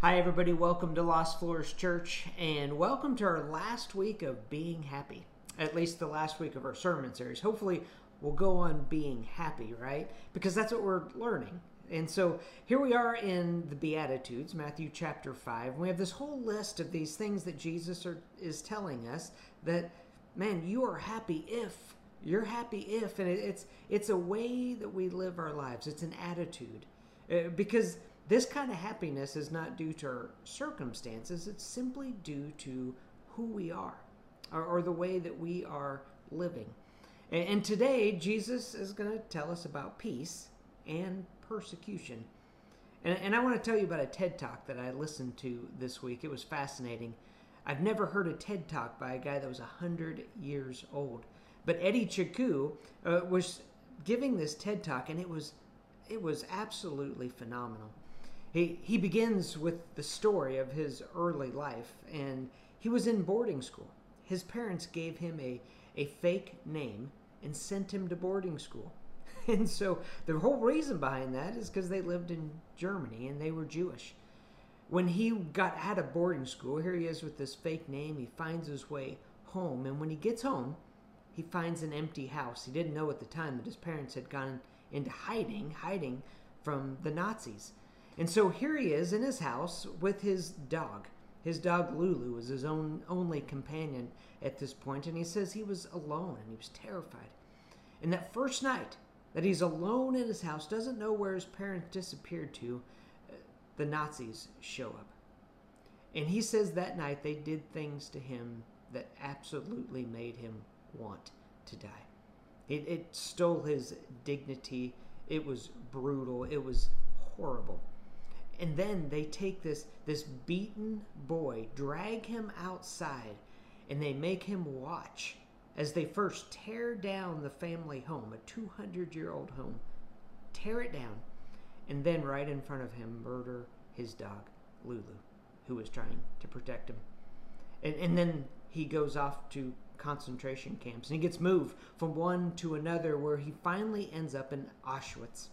Hi, everybody. Welcome to Lost Floors Church, and welcome to our last week of being happy. At least the last week of our sermon series. Hopefully, we'll go on being happy, right? Because that's what we're learning. And so here we are in the Beatitudes, Matthew chapter 5. We have this whole list of these things that Jesus are, is telling us that, man, you are happy if. You're happy if. And it's, it's a way that we live our lives, it's an attitude. Uh, because this kind of happiness is not due to our circumstances, it's simply due to who we are or, or the way that we are living. And, and today, Jesus is going to tell us about peace and persecution. And, and I want to tell you about a TED talk that I listened to this week. It was fascinating. I've never heard a TED talk by a guy that was 100 years old. But Eddie Jaku uh, was giving this TED talk, and it was it was absolutely phenomenal. He, he begins with the story of his early life, and he was in boarding school. His parents gave him a, a fake name and sent him to boarding school. And so the whole reason behind that is because they lived in Germany and they were Jewish. When he got out of boarding school, here he is with this fake name. He finds his way home, and when he gets home, he finds an empty house. He didn't know at the time that his parents had gone into hiding, hiding from the Nazis. And so here he is in his house with his dog. His dog Lulu was his own only companion at this point, and he says he was alone and he was terrified. And that first night that he's alone in his house, doesn't know where his parents disappeared to, uh, the Nazis show up. And he says that night they did things to him that absolutely made him want to die. It, it stole his dignity. It was brutal. It was horrible. And then they take this this beaten boy, drag him outside, and they make him watch as they first tear down the family home, a 200 year old home, tear it down, and then right in front of him murder his dog, Lulu, who was trying to protect him. And, and then he goes off to concentration camps and he gets moved from one to another where he finally ends up in Auschwitz.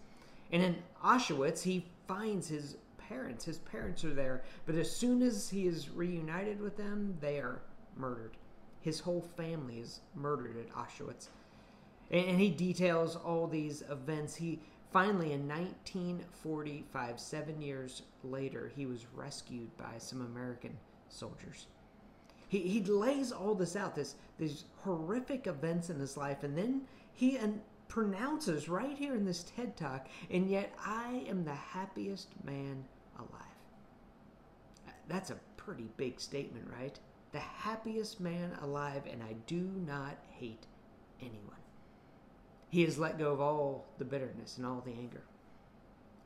And in Auschwitz, he finds his parents. His parents are there, but as soon as he is reunited with them, they are murdered. His whole family is murdered at Auschwitz. And he details all these events. He finally, in 1945, seven years later, he was rescued by some American soldiers. He, he lays all this out, this these horrific events in his life, and then he an, pronounces right here in this TED Talk, and yet I am the happiest man alive. That's a pretty big statement, right? The happiest man alive, and I do not hate anyone. He has let go of all the bitterness and all the anger.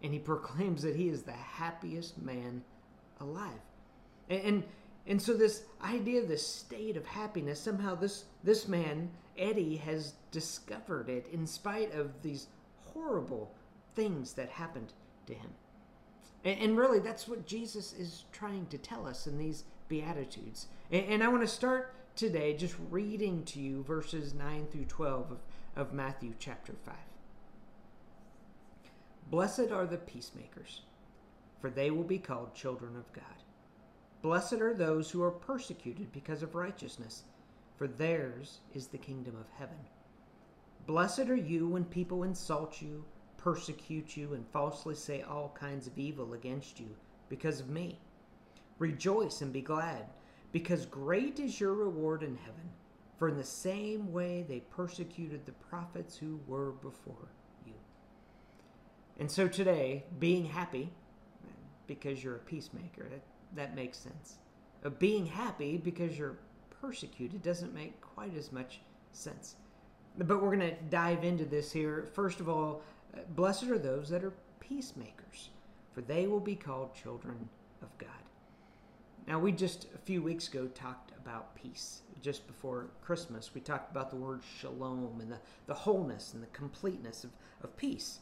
And he proclaims that he is the happiest man alive. And, and, and so this idea this state of happiness, somehow this, this man, Eddie, has discovered it in spite of these horrible things that happened to him. And, really, that's what Jesus is trying to tell us in these Beatitudes. And, and I want to start today just reading to you verses 9 through 12 of, of Matthew chapter 5. Blessed are the peacemakers, for they will be called children of God. Blessed are those who are persecuted because of righteousness, for theirs is the kingdom of heaven. Blessed are you when people insult you persecute you and falsely say all kinds of evil against you because of me. Rejoice and be glad, because great is your reward in heaven. For in the same way they persecuted the prophets who were before you. And so today, being happy, because you're a peacemaker, that, that makes sense. Uh, being happy because you're persecuted doesn't make quite as much sense. But we're going to dive into this here. First of all, Blessed are those that are peacemakers, for they will be called children of God. Now, we just a few weeks ago talked about peace. Just before Christmas, we talked about the word shalom and the, the wholeness and the completeness of, of peace.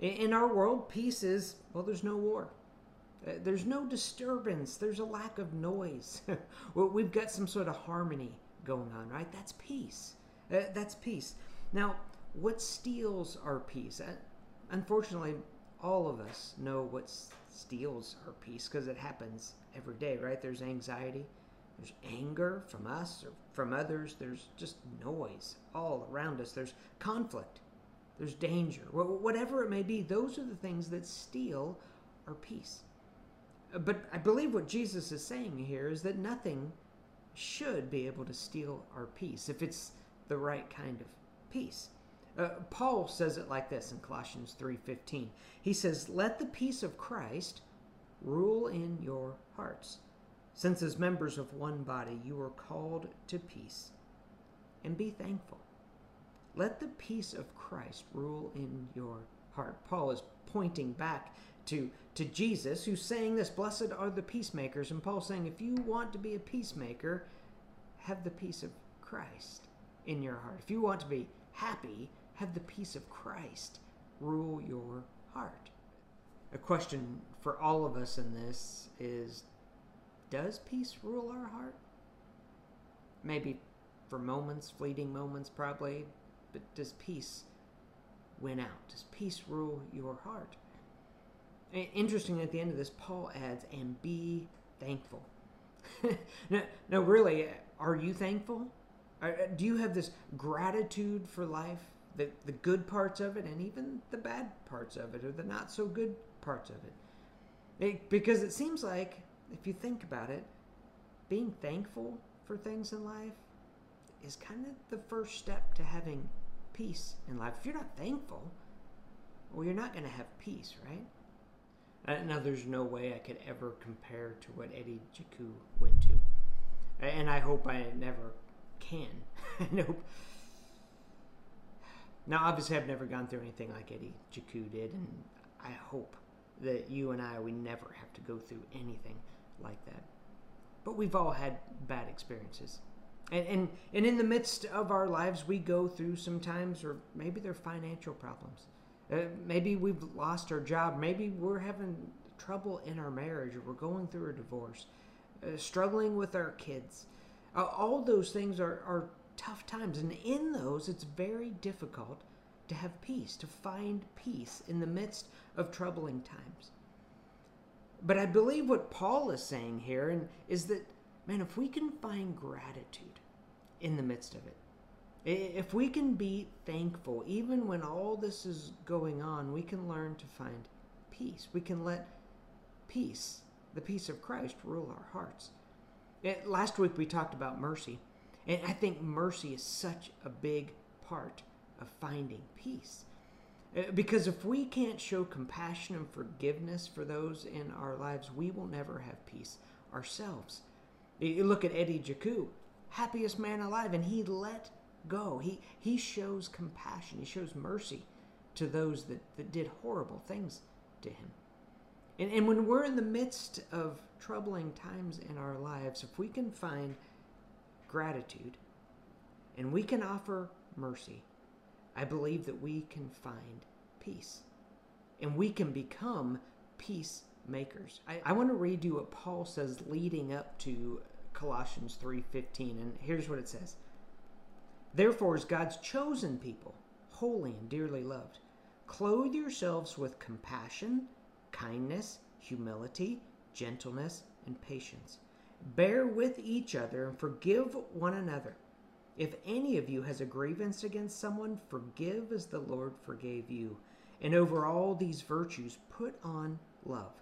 In, in our world, peace is, well, there's no war. Uh, there's no disturbance. There's a lack of noise. we've got some sort of harmony going on, right? That's peace. Uh, that's peace. Now, what steals our peace? Uh, unfortunately, all of us know what steals our peace because it happens every day, right? There's anxiety, there's anger from us or from others, there's just noise all around us, there's conflict, there's danger, whatever it may be. Those are the things that steal our peace. Uh, but I believe what Jesus is saying here is that nothing should be able to steal our peace if it's the right kind of peace. Uh, Paul says it like this in Colossians 3:15. He says, "Let the peace of Christ rule in your hearts, since as members of one body you are called to peace, and be thankful. Let the peace of Christ rule in your heart." Paul is pointing back to to Jesus who's saying this, "Blessed are the peacemakers." And Paul saying, if you want to be a peacemaker, have the peace of Christ in your heart. If you want to be happy, have the peace of Christ rule your heart. A question for all of us in this is Does peace rule our heart? Maybe for moments, fleeting moments, probably, but does peace win out? Does peace rule your heart? Interesting, at the end of this, Paul adds, and be thankful. no, no, really, are you thankful? Do you have this gratitude for life? The, the good parts of it and even the bad parts of it or the not so good parts of it. it. Because it seems like, if you think about it, being thankful for things in life is kind of the first step to having peace in life. If you're not thankful, well, you're not going to have peace, right? Uh, now, there's no way I could ever compare to what Eddie Jaku went to. And I hope I never can. I hope now, obviously, I've never gone through anything like Eddie Jaku did, and I hope that you and I, we never have to go through anything like that. But we've all had bad experiences. And, and, and in the midst of our lives, we go through sometimes, or maybe they're financial problems. Uh, maybe we've lost our job. Maybe we're having trouble in our marriage, or we're going through a divorce, uh, struggling with our kids. Uh, all those things are, are tough times. And in those, it's very difficult to have peace, to find peace in the midst of troubling times. But I believe what Paul is saying here and is that, man, if we can find gratitude in the midst of it, if we can be thankful, even when all this is going on, we can learn to find peace. We can let peace, the peace of Christ, rule our hearts. Last week we talked about mercy. And I think mercy is such a big part of finding peace. Uh, because if we can't show compassion and forgiveness for those in our lives, we will never have peace ourselves. You look at Eddie Jaku, happiest man alive, and he let go. He, he shows compassion, he shows mercy to those that, that did horrible things to him. And, and when we're in the midst of troubling times in our lives, if we can find gratitude and we can offer mercy, I believe that we can find peace and we can become peacemakers. I, I want to read you what Paul says leading up to Colossians 3:15 and here's what it says. Therefore as God's chosen people, holy and dearly loved, clothe yourselves with compassion, kindness, humility, gentleness, and patience Bear with each other and forgive one another. If any of you has a grievance against someone, forgive as the Lord forgave you. And over all these virtues, put on love,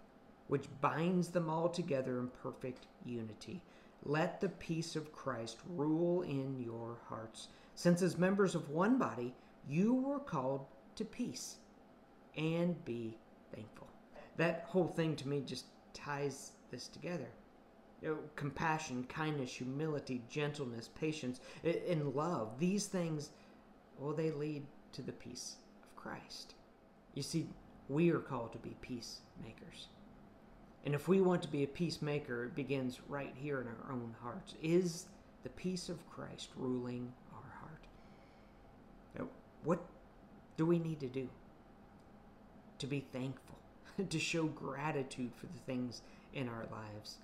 which binds them all together in perfect unity. Let the peace of Christ rule in your hearts, since as members of one body, you were called to peace. And be thankful. That whole thing to me just ties this together you know, compassion, kindness, humility, gentleness, patience, and love. These things, well, they lead to the peace of Christ. You see, we are called to be peacemakers. And if we want to be a peacemaker, it begins right here in our own hearts. Is the peace of Christ ruling our heart? What do we need to do to be thankful, to show gratitude for the things in our lives?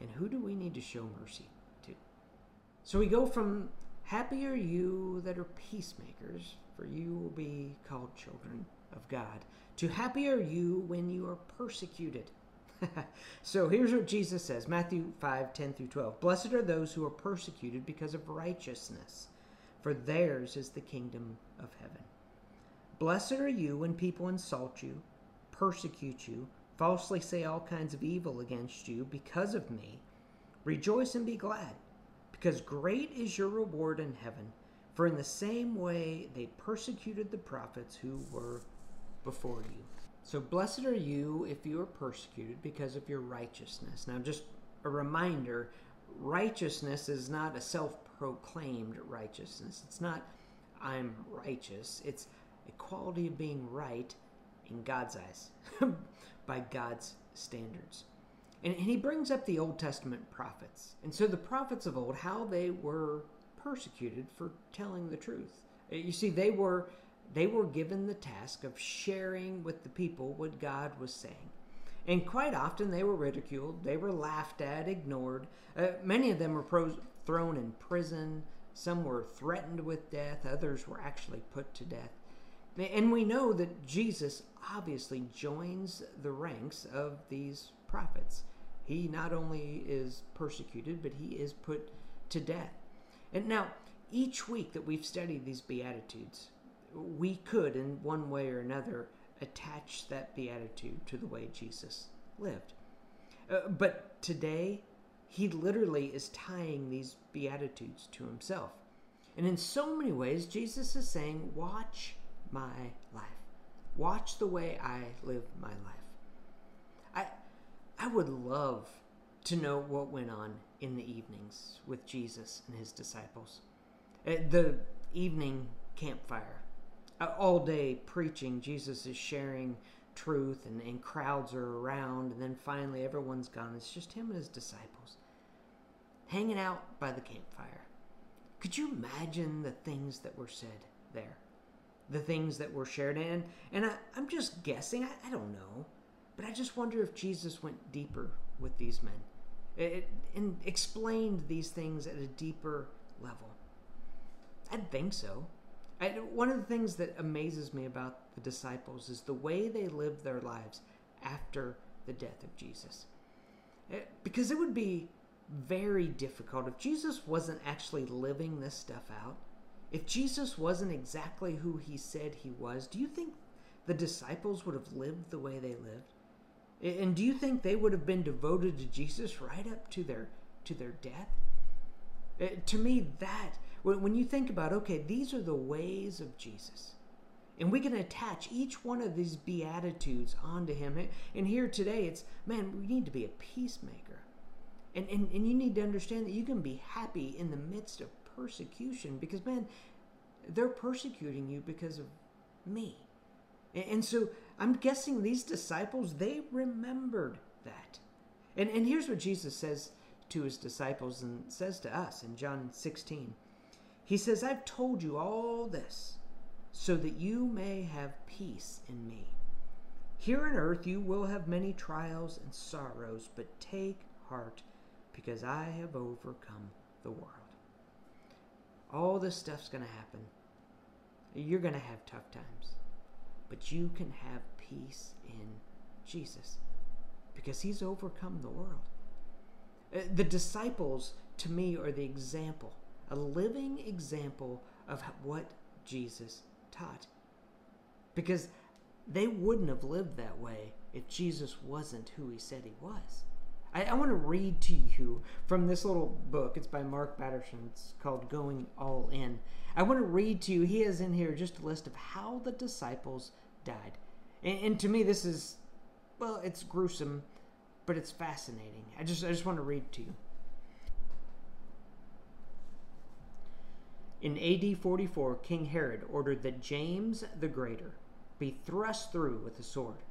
And who do we need to show mercy to? So we go from happy are you that are peacemakers, for you will be called children of God, To happy are you when you are persecuted. so here's what Jesus says Matthew 5 10 through 12. Blessed are those who are persecuted because of righteousness, for theirs is the kingdom of heaven. Blessed are you when people insult you, persecute you, falsely say all kinds of evil against you because of me. Rejoice and be glad, because great is your reward in heaven. For in the same way they persecuted the prophets who were before you. So blessed are you if you are persecuted because of your righteousness. Now, just a reminder righteousness is not a self proclaimed righteousness. It's not, I'm righteous. It's a quality of being right in God's eyes, by God's standards. And, and he brings up the Old Testament prophets. And so the prophets of old, how they were persecuted for telling the truth. Uh, you see, they were they were given the task of sharing with the people what God was saying. And quite often they were ridiculed, they were laughed at, ignored. Uh, many of them were pros- thrown in prison, some were threatened with death, others were actually put to death. And we know that Jesus obviously joins the ranks of these prophets. He not only is persecuted, but he is put to death. And now, each week that we've studied these Beatitudes, we could, in one way or another, attach that beatitude to the way Jesus lived. Uh, but today, he literally is tying these beatitudes to himself. And in so many ways, Jesus is saying, Watch my life. Watch the way I live my life. I, I would love to know what went on in the evenings with Jesus and his disciples. Uh, the evening campfire uh, all day preaching, Jesus is sharing truth and, and crowds are around, and then finally everyone's gone. It's just him and his disciples hanging out by the campfire. Could you imagine the things that were said there? The things that were shared in? And I, am just guessing, I, I, don't know, but I just wonder if Jesus went deeper with these men it, and explained these things at a deeper level. I'd think so. I, one of the things that amazes me about the disciples is the way they lived their lives after the death of Jesus. Eh, because it would be very difficult if Jesus wasn't actually living this stuff out. If Jesus wasn't exactly who he said he was, do you think the disciples would have lived the way they lived? And do you think they would have been devoted to Jesus right up to their to their death? To me, that when you think about, okay, these are the ways of Jesus. And we can attach each one of these beatitudes onto him. And here today, it's, man, we need to be a peacemaker. And, and, and you need to understand that you can be happy in the midst of persecution because, man, they're persecuting you because of me. And, so I'm guessing these disciples, they remembered that. And, and here's what Jesus says to his disciples and says to us in John 16. He says, I've told you all this so that you may have peace in me. Here on earth you will have many trials and sorrows, but take heart because I have overcome the world. All this stuff's going to happen. You're going to have tough times, but you can have peace in Jesus because he's overcome the world. Uh, the disciples, to me, are the example a living example of what Jesus taught. Because they wouldn't have lived that way if Jesus wasn't who he said he was. I, I want to read to you from this little book. It's by Mark Batterson. It's called Going All In. I want to read to you, he has in here just a list of how the disciples died. And, and to me, this is, well, it's gruesome, but it's fascinating. I just, I just want to read to you. In AD 44, King Herod ordered that James the Greater be thrust through with a sword.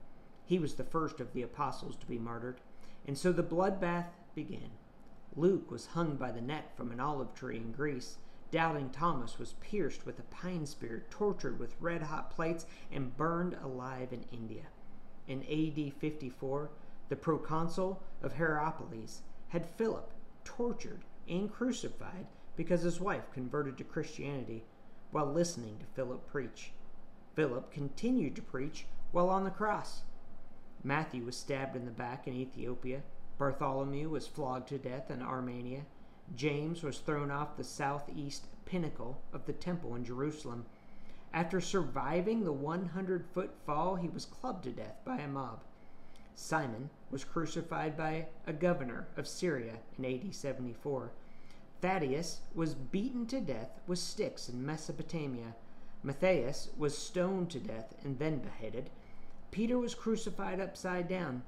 He was the first of the apostles to be martyred, and so the bloodbath began. Luke was hung by the neck from an olive tree in Greece. Doubting Thomas was pierced with a pine spear, tortured with red hot plates, and burned alive in India. In AD 54, the proconsul of Hierapolis had Philip tortured and crucified because his wife converted to Christianity while listening to Philip preach. Philip continued to preach while on the cross. Matthew was stabbed in the back in Ethiopia. Bartholomew was flogged to death in Armenia. James was thrown off the southeast pinnacle of the temple in Jerusalem. After surviving the 100 foot fall, he was clubbed to death by a mob. Simon was crucified by a governor of Syria in AD 74. Thaddeus was beaten to death with sticks in Mesopotamia. Matthias was stoned to death and then beheaded. Peter was crucified upside down.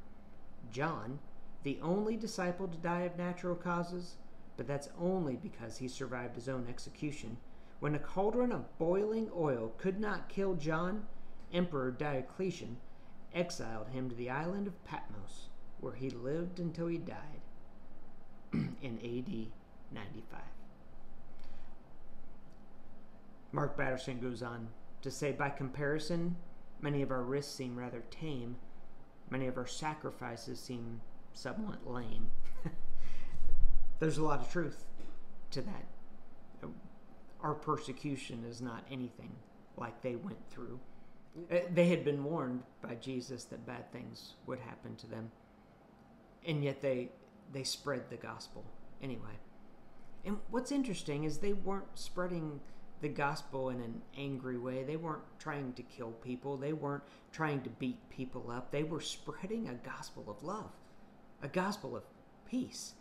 John, the only disciple to die of natural causes, but that's only because he survived his own execution. When a cauldron of boiling oil could not kill John, Emperor Diocletian exiled him to the island of Patmos, where he lived until he died in AD 95. Mark Batterson goes on to say, by comparison, many of our risks seem rather tame. Many of our sacrifices seem somewhat lame. There's a lot of truth to that. Our persecution is not anything like they went through. Uh, they had been warned by Jesus that bad things would happen to them, and yet they they spread the gospel anyway. And what's interesting is they weren't spreading the gospel in an angry way. They weren't trying to kill people. They weren't trying to beat people up. They were spreading a gospel of love, a gospel of peace.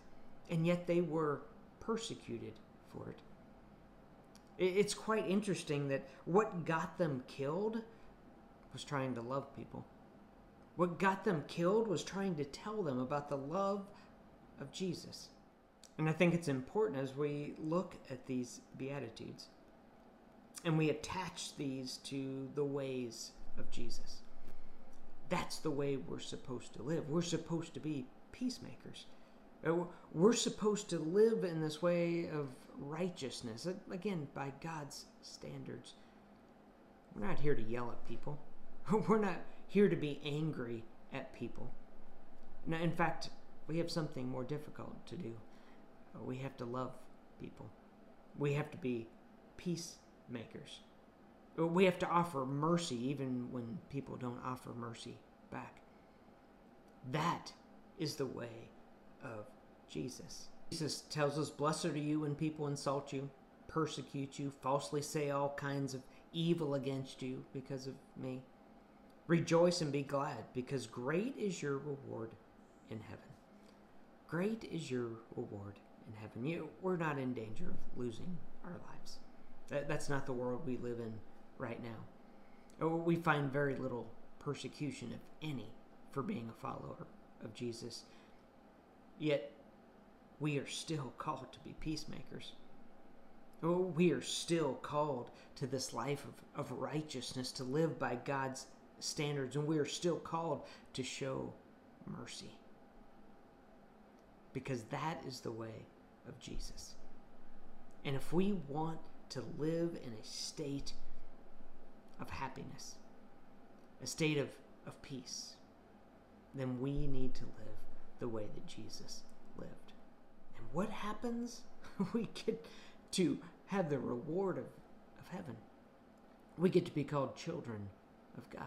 And yet they were persecuted for it. It's quite interesting that what got them killed was trying to love people. What got them killed was trying to tell them about the love of Jesus. And I think it's important as we look at these Beatitudes and we attach these to the ways of Jesus. That's the way we're supposed to live. We're supposed to be peacemakers. Uh, we're supposed to live in this way of righteousness, again, by God's standards. We're not here to yell at people. We're not here to be angry at people. Now, in fact, we have something more difficult to do. We have to love people. We have to be peacemakers. We have to offer mercy even when people don't offer mercy back. That is the way of Jesus. Jesus tells us, Blessed are you when people insult you, persecute you, falsely say all kinds of evil against you because of me. Rejoice and be glad, because great is your reward in heaven. Great is your reward in heaven. You, we're not in danger of losing our lives. That, that's not the world we live in right now. Uh, we find very little persecution, if any, for being a follower of Jesus. Yet, we are still called to be peacemakers. Uh, we are still called to this life of, of righteousness, to live by God's standards, and we are still called to show mercy. Because that is the way of Jesus. And if we want to live in a state of happiness, a state of, of peace, then we need to live the way that Jesus lived. And what happens? we get to have the reward of, of heaven. We get to be called children of God.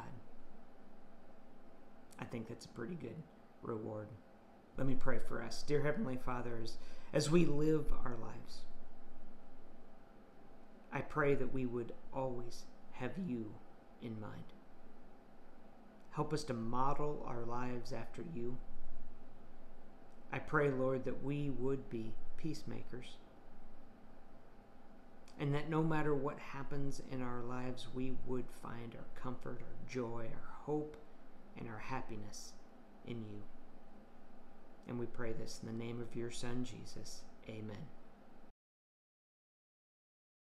I think that's a pretty good reward. Let me pray for us. Dear Heavenly Father, as, as we live our lives, I pray that we would always have you in mind. Help us to model our lives after you. I pray, Lord, that we would be peacemakers. And that no matter what happens in our lives, we would find our comfort, our joy, our hope, and our happiness in you. And we pray this in the name of your Son, Jesus. Amen.